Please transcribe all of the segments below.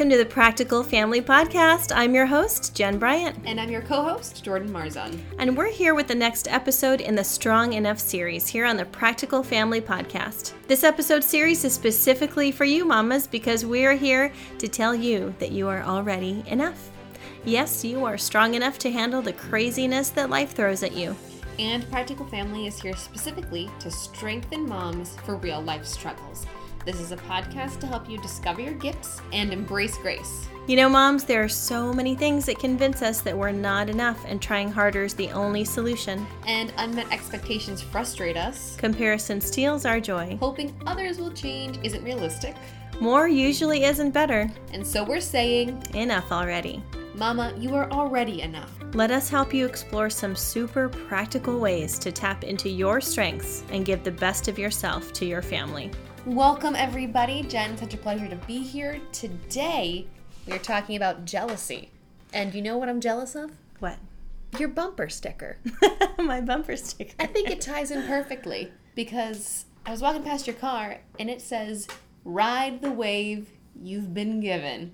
welcome to the Practical Family Podcast. I'm your host, Jen Bryant. And I'm your co host, Jordan Marzon. And we're here with the next episode in the Strong Enough series here on the Practical Family Podcast. This episode series is specifically for you, mamas, because we are here to tell you that you are already enough. Yes, you are strong enough to handle the craziness that life throws at you. And Practical Family is here specifically to strengthen moms for real life struggles. This is a podcast to help you discover your gifts and embrace grace. You know, moms, there are so many things that convince us that we're not enough and trying harder is the only solution. And unmet expectations frustrate us. Comparison steals our joy. Hoping others will change isn't realistic. More usually isn't better. And so we're saying, enough already. Mama, you are already enough. Let us help you explore some super practical ways to tap into your strengths and give the best of yourself to your family. Welcome, everybody. Jen, such a pleasure to be here. Today, we are talking about jealousy. And you know what I'm jealous of? What? Your bumper sticker. My bumper sticker. I think it ties in perfectly because I was walking past your car and it says, Ride the wave you've been given.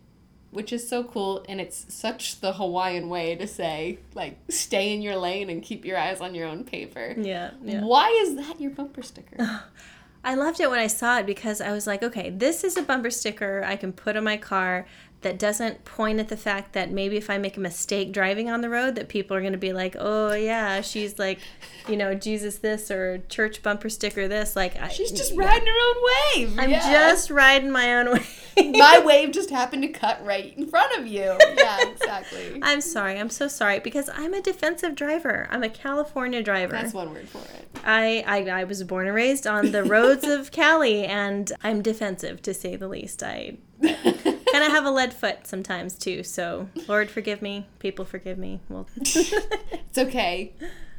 Which is so cool, and it's such the Hawaiian way to say, like, stay in your lane and keep your eyes on your own paper. Yeah. yeah. Why is that your bumper sticker? I loved it when I saw it because I was like, okay, this is a bumper sticker I can put on my car that doesn't point at the fact that maybe if I make a mistake driving on the road that people are going to be like, "Oh yeah, she's like, you know, Jesus this or church bumper sticker this." Like she's just yeah. riding her own wave. I'm yeah. just riding my own wave. my wave just happened to cut right in front of you. Yeah, exactly. I'm sorry. I'm so sorry because I'm a defensive driver. I'm a California driver. That's one word for it. I I, I was born and raised on the roads of Cali and I'm defensive to say the least. I kind of have a lead foot sometimes too. So Lord forgive me, people forgive me. Well, it's okay.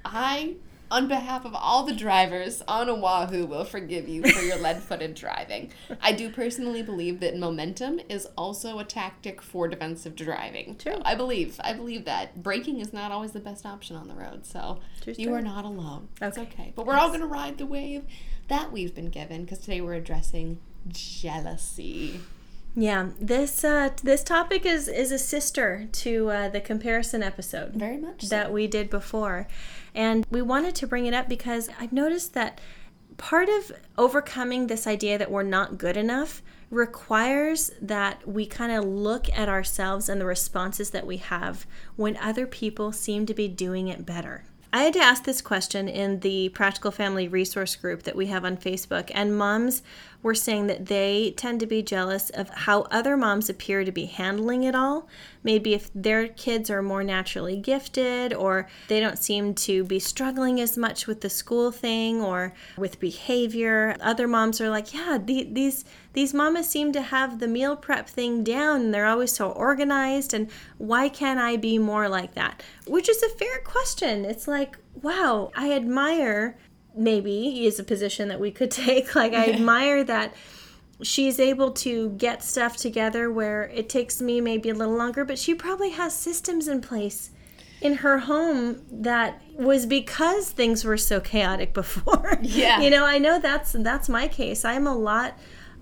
I, on behalf of all the drivers on Oahu, will forgive you for your lead-footed driving. I do personally believe that momentum is also a tactic for defensive driving. True. I believe. I believe that braking is not always the best option on the road. So True you are not alone. Okay. It's okay. But we're yes. all going to ride the wave that we've been given because today we're addressing jealousy. Yeah, this uh, this topic is is a sister to uh, the comparison episode. Very much so. that we did before, and we wanted to bring it up because I've noticed that part of overcoming this idea that we're not good enough requires that we kind of look at ourselves and the responses that we have when other people seem to be doing it better. I had to ask this question in the Practical Family Resource Group that we have on Facebook, and moms were saying that they tend to be jealous of how other moms appear to be handling it all. Maybe if their kids are more naturally gifted, or they don't seem to be struggling as much with the school thing or with behavior. Other moms are like, yeah, the, these these mamas seem to have the meal prep thing down they're always so organized and why can't I be more like that? Which is a fair question. It's like, wow, I admire maybe is a position that we could take. Like, I admire that she's able to get stuff together where it takes me maybe a little longer, but she probably has systems in place in her home that was because things were so chaotic before. Yeah. you know, I know that's that's my case. I'm a lot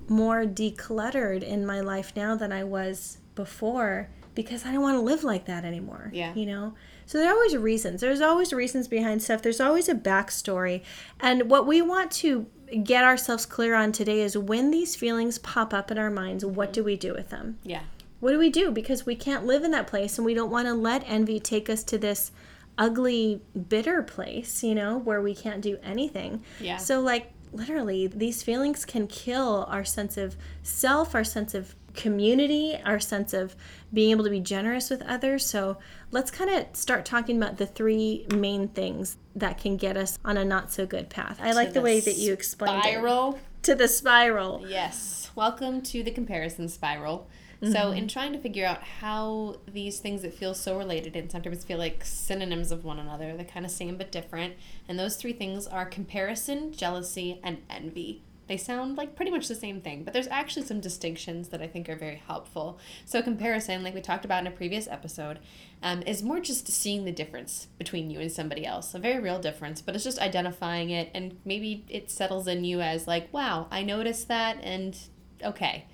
more decluttered in my life now than I was before because I don't want to live like that anymore. Yeah. You know? So there are always reasons. There's always reasons behind stuff. There's always a backstory. And what we want to get ourselves clear on today is when these feelings pop up in our minds, what do we do with them? Yeah. What do we do? Because we can't live in that place and we don't want to let envy take us to this ugly, bitter place, you know, where we can't do anything. Yeah. So, like, literally, these feelings can kill our sense of self, our sense of community, our sense of being able to be generous with others. So let's kind of start talking about the three main things that can get us on a not so good path. I like the, the way that you explained spiral. it. To the spiral. Yes. Welcome to the comparison spiral. Mm-hmm. So, in trying to figure out how these things that feel so related and sometimes feel like synonyms of one another, they're kind of same but different. And those three things are comparison, jealousy, and envy. They sound like pretty much the same thing, but there's actually some distinctions that I think are very helpful. So, comparison, like we talked about in a previous episode, um, is more just seeing the difference between you and somebody else. A very real difference, but it's just identifying it, and maybe it settles in you as, like, wow, I noticed that, and okay.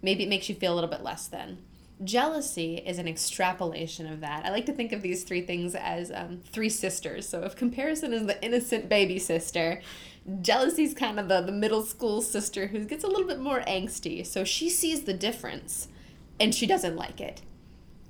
Maybe it makes you feel a little bit less than. Jealousy is an extrapolation of that. I like to think of these three things as um, three sisters. So if comparison is the innocent baby sister, jealousy is kind of the, the middle school sister who gets a little bit more angsty. So she sees the difference and she doesn't like it.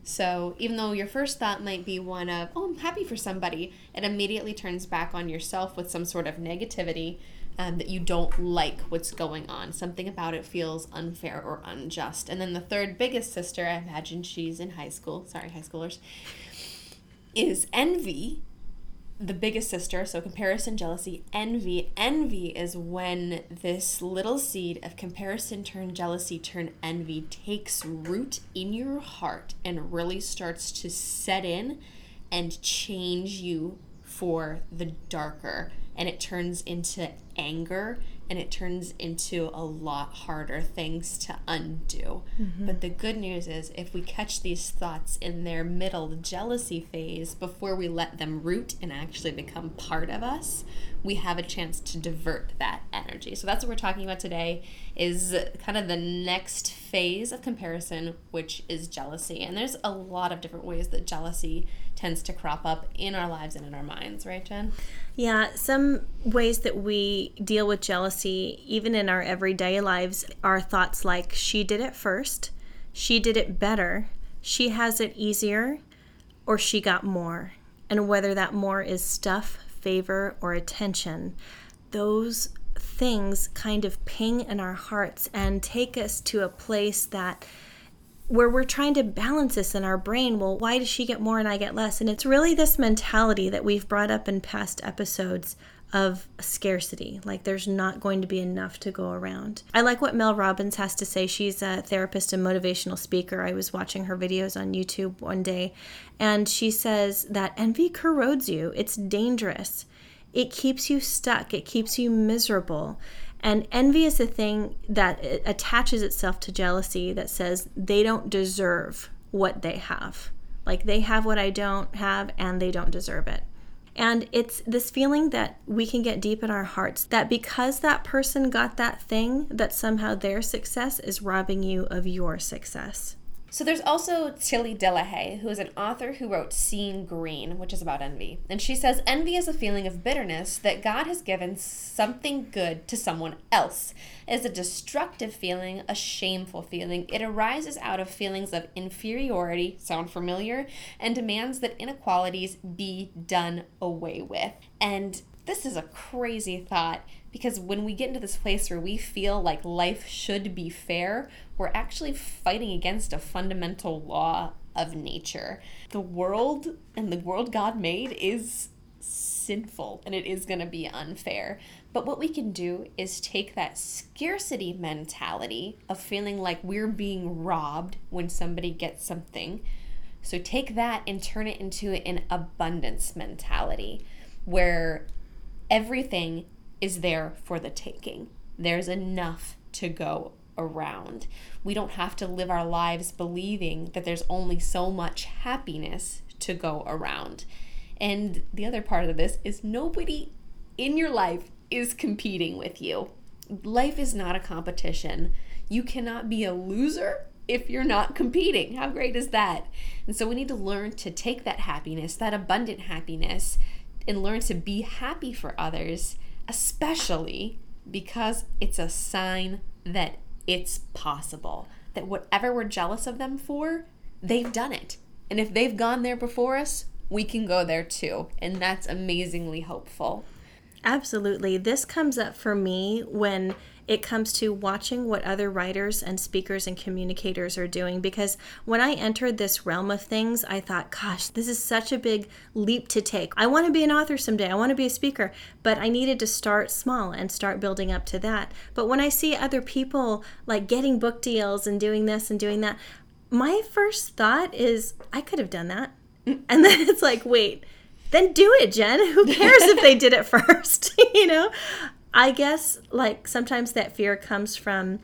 So even though your first thought might be one of, oh, I'm happy for somebody, it immediately turns back on yourself with some sort of negativity um, that you don't like what's going on. Something about it feels unfair or unjust. And then the third biggest sister, I imagine she's in high school, sorry, high schoolers, is envy the biggest sister, so comparison, jealousy, envy. Envy is when this little seed of comparison turn jealousy turn envy takes root in your heart and really starts to set in and change you for the darker. And it turns into anger and it turns into a lot harder things to undo. Mm-hmm. But the good news is, if we catch these thoughts in their middle jealousy phase before we let them root and actually become part of us, we have a chance to divert that energy. So that's what we're talking about today is kind of the next phase of comparison, which is jealousy. And there's a lot of different ways that jealousy tends to crop up in our lives and in our minds, right, Jen? Yeah, some ways that we deal with jealousy, even in our everyday lives, are thoughts like, she did it first, she did it better, she has it easier, or she got more. And whether that more is stuff, favor, or attention, those things kind of ping in our hearts and take us to a place that where we're trying to balance this in our brain. Well, why does she get more and I get less? And it's really this mentality that we've brought up in past episodes of scarcity. Like there's not going to be enough to go around. I like what Mel Robbins has to say. She's a therapist and motivational speaker. I was watching her videos on YouTube one day, and she says that envy corrodes you, it's dangerous. It keeps you stuck, it keeps you miserable. And envy is the thing that attaches itself to jealousy that says they don't deserve what they have. Like they have what I don't have and they don't deserve it. And it's this feeling that we can get deep in our hearts that because that person got that thing, that somehow their success is robbing you of your success. So there's also Tilly Delahaye, who is an author who wrote Seeing Green, which is about envy. And she says envy is a feeling of bitterness that God has given something good to someone else. It is a destructive feeling, a shameful feeling. It arises out of feelings of inferiority, sound familiar, and demands that inequalities be done away with. And this is a crazy thought because when we get into this place where we feel like life should be fair, we're actually fighting against a fundamental law of nature. The world and the world God made is sinful and it is going to be unfair. But what we can do is take that scarcity mentality of feeling like we're being robbed when somebody gets something. So take that and turn it into an abundance mentality where everything is there for the taking. There's enough to go around. We don't have to live our lives believing that there's only so much happiness to go around. And the other part of this is nobody in your life is competing with you. Life is not a competition. You cannot be a loser if you're not competing. How great is that? And so we need to learn to take that happiness, that abundant happiness, and learn to be happy for others especially because it's a sign that it's possible. That whatever we're jealous of them for, they've done it. And if they've gone there before us, we can go there too. And that's amazingly hopeful. Absolutely. This comes up for me when it comes to watching what other writers and speakers and communicators are doing. Because when I entered this realm of things, I thought, gosh, this is such a big leap to take. I want to be an author someday, I want to be a speaker, but I needed to start small and start building up to that. But when I see other people like getting book deals and doing this and doing that, my first thought is, I could have done that. Mm. And then it's like, wait, then do it, Jen. Who cares if they did it first? you know? I guess like sometimes that fear comes from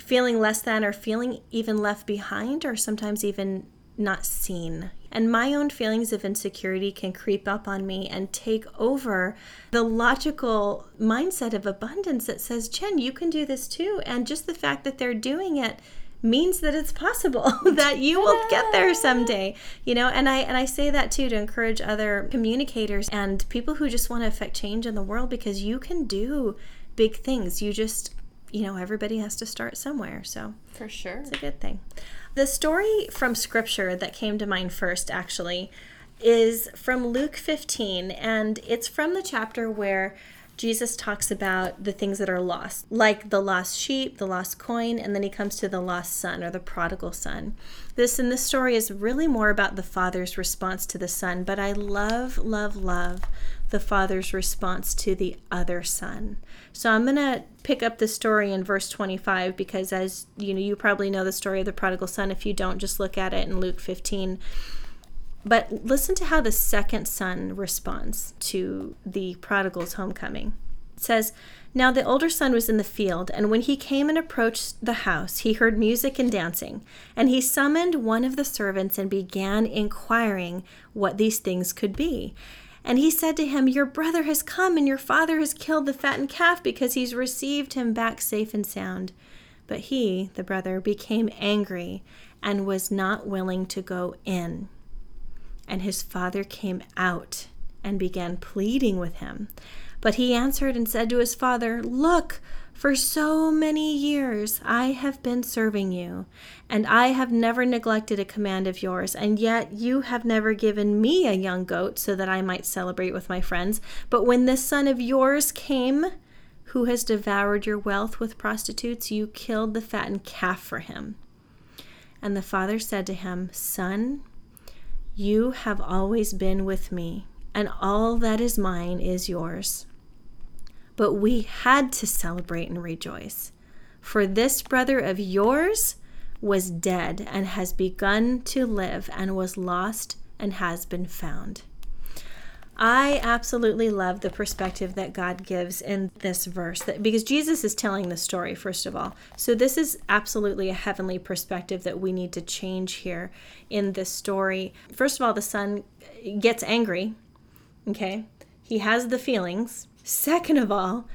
feeling less than or feeling even left behind or sometimes even not seen. And my own feelings of insecurity can creep up on me and take over the logical mindset of abundance that says, Jen, you can do this too. And just the fact that they're doing it means that it's possible that you will get there someday you know? And i and i say that too to encourage other communicators and people who just want to affect change in the world because you can do big things. You just you know everybody has to start somewhere so for sure. it's a good thing. The story from scripture that came to mind first actually is from luke 15 and it's from the chapter where Jesus talks about the things that are lost, like the lost sheep, the lost coin, and then he comes to the lost son or the prodigal son. This in this story is really more about the father's response to the son, but I love, love, love the father's response to the other son. So I'm going to pick up the story in verse 25 because as you know you probably know the story of the prodigal son if you don't just look at it in Luke 15 but listen to how the second son responds to the prodigal's homecoming. It says, Now the older son was in the field, and when he came and approached the house, he heard music and dancing. And he summoned one of the servants and began inquiring what these things could be. And he said to him, Your brother has come, and your father has killed the fattened calf because he's received him back safe and sound. But he, the brother, became angry and was not willing to go in. And his father came out and began pleading with him. But he answered and said to his father, Look, for so many years I have been serving you, and I have never neglected a command of yours, and yet you have never given me a young goat so that I might celebrate with my friends. But when this son of yours came, who has devoured your wealth with prostitutes, you killed the fattened calf for him. And the father said to him, Son, you have always been with me, and all that is mine is yours. But we had to celebrate and rejoice, for this brother of yours was dead and has begun to live, and was lost and has been found. I absolutely love the perspective that God gives in this verse that because Jesus is telling the story first of all. So this is absolutely a heavenly perspective that we need to change here in this story. First of all, the son gets angry. Okay? He has the feelings. Second of all,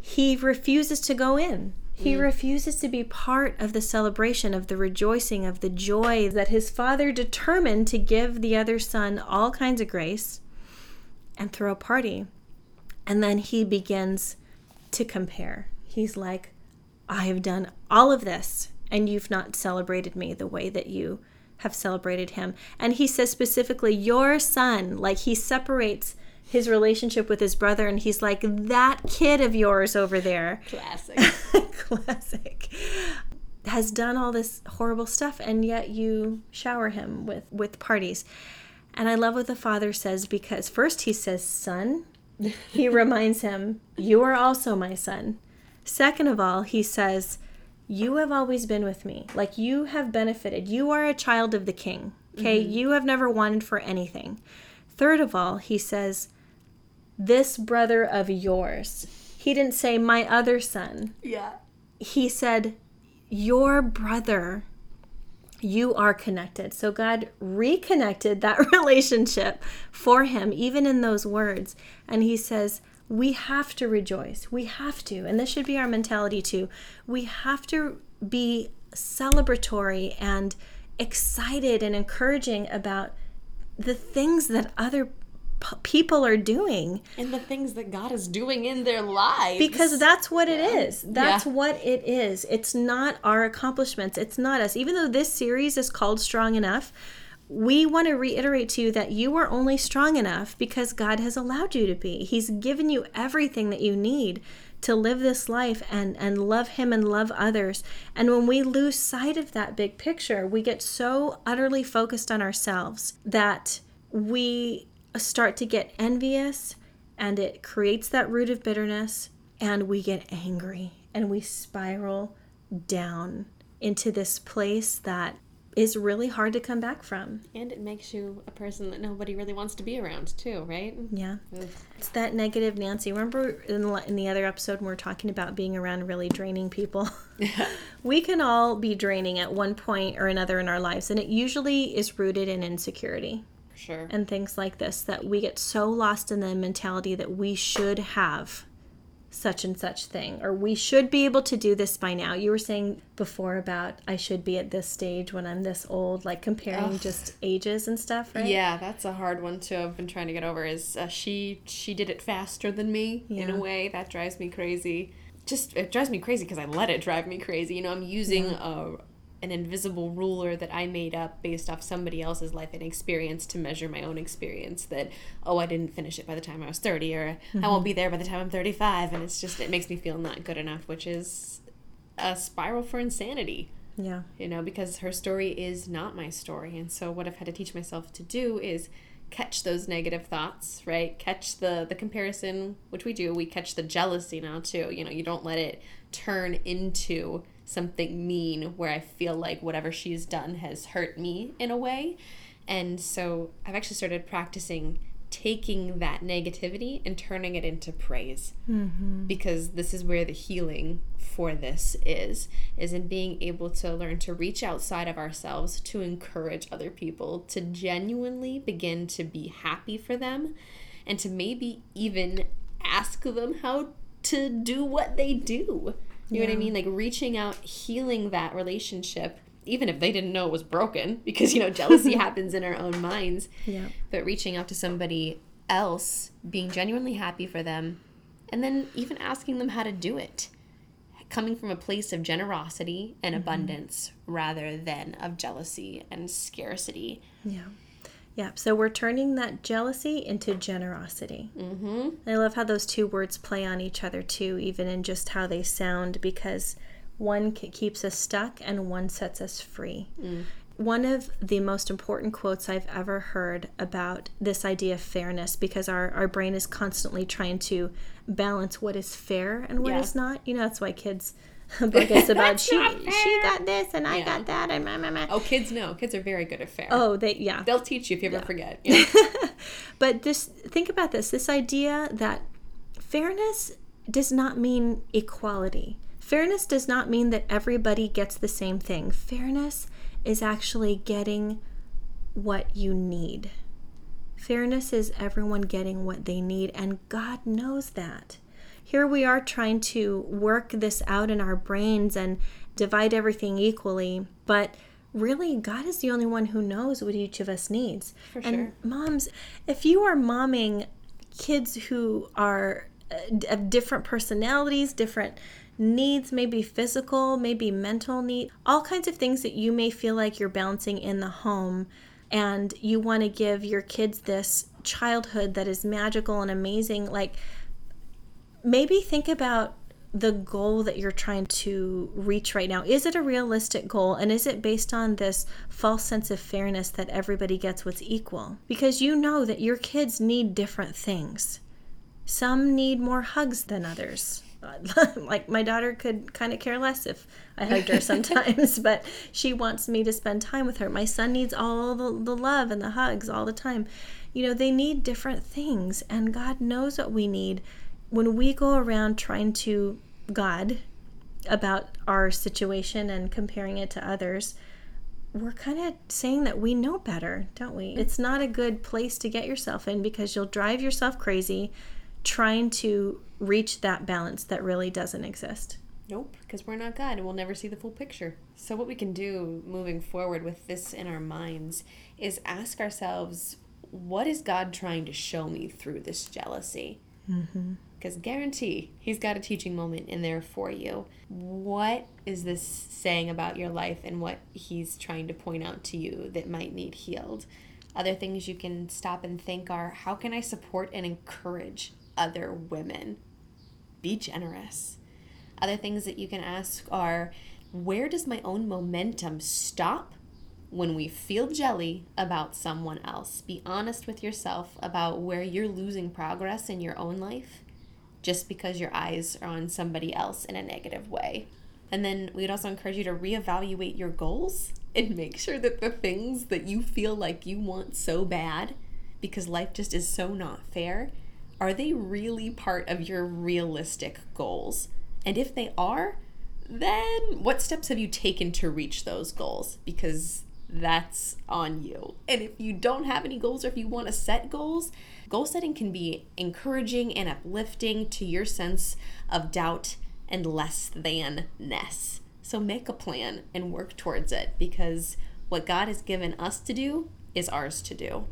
he refuses to go in. He mm. refuses to be part of the celebration, of the rejoicing, of the joy that his father determined to give the other son all kinds of grace and throw a party. And then he begins to compare. He's like, I have done all of this, and you've not celebrated me the way that you have celebrated him. And he says specifically, Your son, like he separates his relationship with his brother, and he's like, That kid of yours over there. Classic. Classic. Has done all this horrible stuff, and yet you shower him with, with parties. And I love what the father says because first he says, Son. He reminds him, You are also my son. Second of all, he says, You have always been with me. Like you have benefited. You are a child of the king. Okay. Mm-hmm. You have never wanted for anything. Third of all, he says, This brother of yours. He didn't say, My other son. Yeah. He said, Your brother you are connected. So God reconnected that relationship for him, even in those words. And he says, we have to rejoice. We have to. And this should be our mentality too. We have to be celebratory and excited and encouraging about the things that other people are doing and the things that God is doing in their lives. Because that's what yeah. it is. That's yeah. what it is. It's not our accomplishments. It's not us. Even though this series is called Strong Enough, we want to reiterate to you that you are only strong enough because God has allowed you to be. He's given you everything that you need to live this life and and love him and love others. And when we lose sight of that big picture, we get so utterly focused on ourselves that we start to get envious and it creates that root of bitterness and we get angry and we spiral down into this place that is really hard to come back from. And it makes you a person that nobody really wants to be around, too, right? Yeah. It's that negative Nancy. Remember in the, in the other episode when we are talking about being around really draining people? Yeah. we can all be draining at one point or another in our lives, and it usually is rooted in insecurity. Sure. And things like this that we get so lost in the mentality that we should have such and such thing or we should be able to do this by now you were saying before about i should be at this stage when i'm this old like comparing Ugh. just ages and stuff right yeah that's a hard one too i've been trying to get over is uh, she she did it faster than me yeah. in a way that drives me crazy just it drives me crazy because i let it drive me crazy you know i'm using yeah. a an invisible ruler that I made up based off somebody else's life and experience to measure my own experience that oh I didn't finish it by the time I was 30 or mm-hmm. I won't mm-hmm. be there by the time I'm 35 and it's just it makes me feel not good enough which is a spiral for insanity. Yeah. You know, because her story is not my story and so what I've had to teach myself to do is catch those negative thoughts, right? Catch the the comparison, which we do. We catch the jealousy now too. You know, you don't let it turn into something mean where I feel like whatever she's done has hurt me in a way. And so I've actually started practicing taking that negativity and turning it into praise mm-hmm. because this is where the healing for this is is in being able to learn to reach outside of ourselves to encourage other people to genuinely begin to be happy for them and to maybe even ask them how to do what they do you yeah. know what I mean? Like reaching out, healing that relationship, even if they didn't know it was broken, because, you know, jealousy happens in our own minds. Yeah. But reaching out to somebody else, being genuinely happy for them, and then even asking them how to do it. Coming from a place of generosity and mm-hmm. abundance rather than of jealousy and scarcity. Yeah. Yeah, so we're turning that jealousy into generosity. Mm-hmm. I love how those two words play on each other too, even in just how they sound, because one keeps us stuck and one sets us free. Mm. One of the most important quotes I've ever heard about this idea of fairness, because our, our brain is constantly trying to balance what is fair and what yeah. is not. You know, that's why kids book us about she she got this and I got that and my, my. Oh, kids know. Kids are very good at fair. Oh, they yeah. They'll teach you if you ever yeah. forget. Yeah. but this think about this. This idea that fairness does not mean equality. Fairness does not mean that everybody gets the same thing. Fairness is actually getting what you need. Fairness is everyone getting what they need, and God knows that here we are trying to work this out in our brains and divide everything equally, but really God is the only one who knows what each of us needs. For and sure. moms, if you are momming kids who are uh, of different personalities, different needs, maybe physical, maybe mental need, all kinds of things that you may feel like you're balancing in the home and you want to give your kids this childhood that is magical and amazing like maybe think about the goal that you're trying to reach right now. Is it a realistic goal? And is it based on this false sense of fairness that everybody gets what's equal? Because you know that your kids need different things. Some need more hugs than others. like my daughter could kind of care less if I hugged her sometimes, but she wants me to spend time with her. My son needs all the, the love and the hugs all the time. You know, they need different things, and God knows what we need when we go around trying to God about our situation and comparing it to others, we're kind of saying that we know better, don't we? It's not a good place to get yourself in because you'll drive yourself crazy trying to reach that balance that really doesn't exist. Nope, because we're not God and we'll never see the full picture. So, what we can do moving forward with this in our minds is ask ourselves, what is God trying to show me through this jealousy? Mm-hmm because guarantee he's got a teaching moment in there for you. What is this saying about your life and what he's trying to point out to you that might need healed? Other things you can stop and think are how can I support and encourage other women? Be generous. Other things that you can ask are where does my own momentum stop when we feel jelly about someone else? Be honest with yourself about where you're losing progress in your own life just because your eyes are on somebody else in a negative way. And then we'd also encourage you to reevaluate your goals and make sure that the things that you feel like you want so bad because life just is so not fair, are they really part of your realistic goals? And if they are, then what steps have you taken to reach those goals? Because that's on you. And if you don't have any goals or if you want to set goals, goal setting can be encouraging and uplifting to your sense of doubt and less than ness. So make a plan and work towards it because what God has given us to do is ours to do.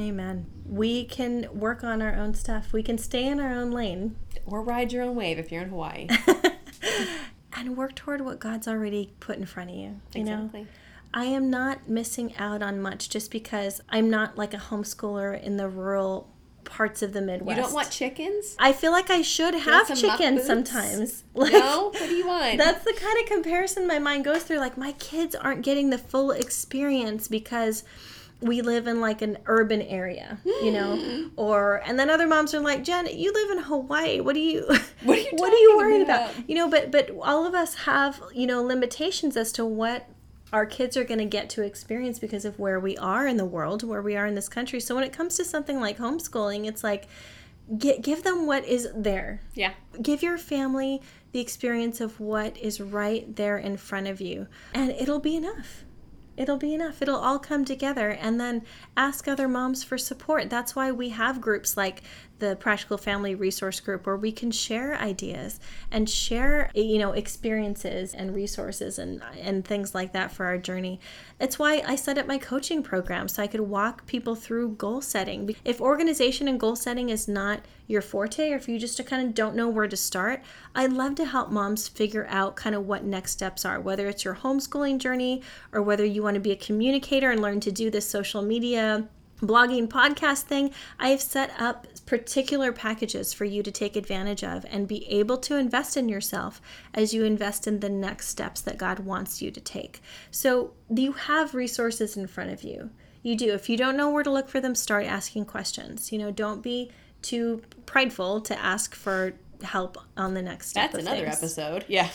Amen. We can work on our own stuff. We can stay in our own lane. Or ride your own wave if you're in Hawaii. and work toward what God's already put in front of you. You exactly. know? I am not missing out on much just because I'm not like a homeschooler in the rural parts of the Midwest. You don't want chickens? I feel like I should have some chickens sometimes. Like, no? What do you want? That's the kind of comparison my mind goes through. Like, my kids aren't getting the full experience because we live in like an urban area, you know, hmm. or and then other moms are like, Jen, you live in Hawaii. What do you, What are you what are you worried about? about? You know, but but all of us have you know limitations as to what our kids are going to get to experience because of where we are in the world, where we are in this country. So when it comes to something like homeschooling, it's like get, give them what is there yeah. give your family the experience of what is right there in front of you and it'll be enough it'll be enough it'll all come together and then ask other moms for support that's why we have groups like the practical family resource group where we can share ideas and share you know experiences and resources and and things like that for our journey. It's why i set up my coaching program so i could walk people through goal setting. If organization and goal setting is not your forte or if you just kind of don't know where to start i'd love to help moms figure out kind of what next steps are whether it's your homeschooling journey or whether you want to be a communicator and learn to do this social media blogging podcast thing, I have set up particular packages for you to take advantage of and be able to invest in yourself as you invest in the next steps that God wants you to take. So you have resources in front of you. You do. If you don't know where to look for them, start asking questions. You know, don't be too prideful to ask for help on the next step. That's another things. episode. Yeah.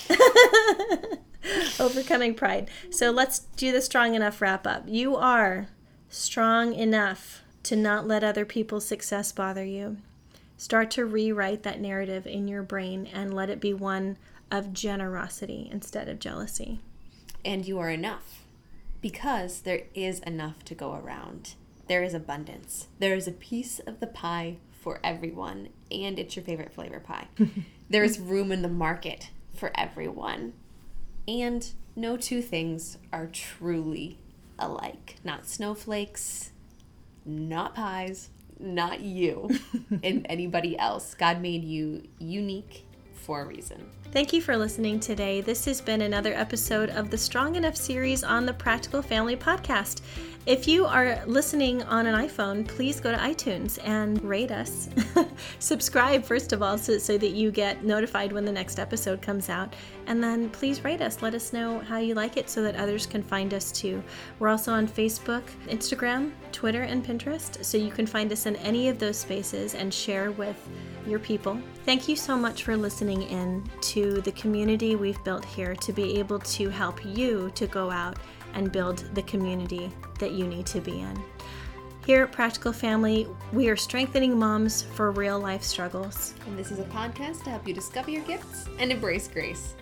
Overcoming pride. So let's do the strong enough wrap up. You are strong enough to not let other people's success bother you. Start to rewrite that narrative in your brain and let it be one of generosity instead of jealousy. and you are enough because there is enough to go around. There is abundance. There is a piece of the pie for everyone, and it's your favorite flavor pie. there is room in the market for everyone. And no two things are truly alike. Not snowflakes, not pies, not you, and anybody else. God made you unique for a reason. Thank you for listening today. This has been another episode of the Strong Enough series on the Practical Family Podcast. If you are listening on an iPhone, please go to iTunes and rate us. Subscribe, first of all, so, so that you get notified when the next episode comes out. And then please rate us. Let us know how you like it so that others can find us too. We're also on Facebook, Instagram, Twitter, and Pinterest. So you can find us in any of those spaces and share with your people. Thank you so much for listening in to the community we've built here to be able to help you to go out and build the community that you need to be in. Here at Practical Family, we are strengthening moms for real life struggles. And this is a podcast to help you discover your gifts and embrace grace.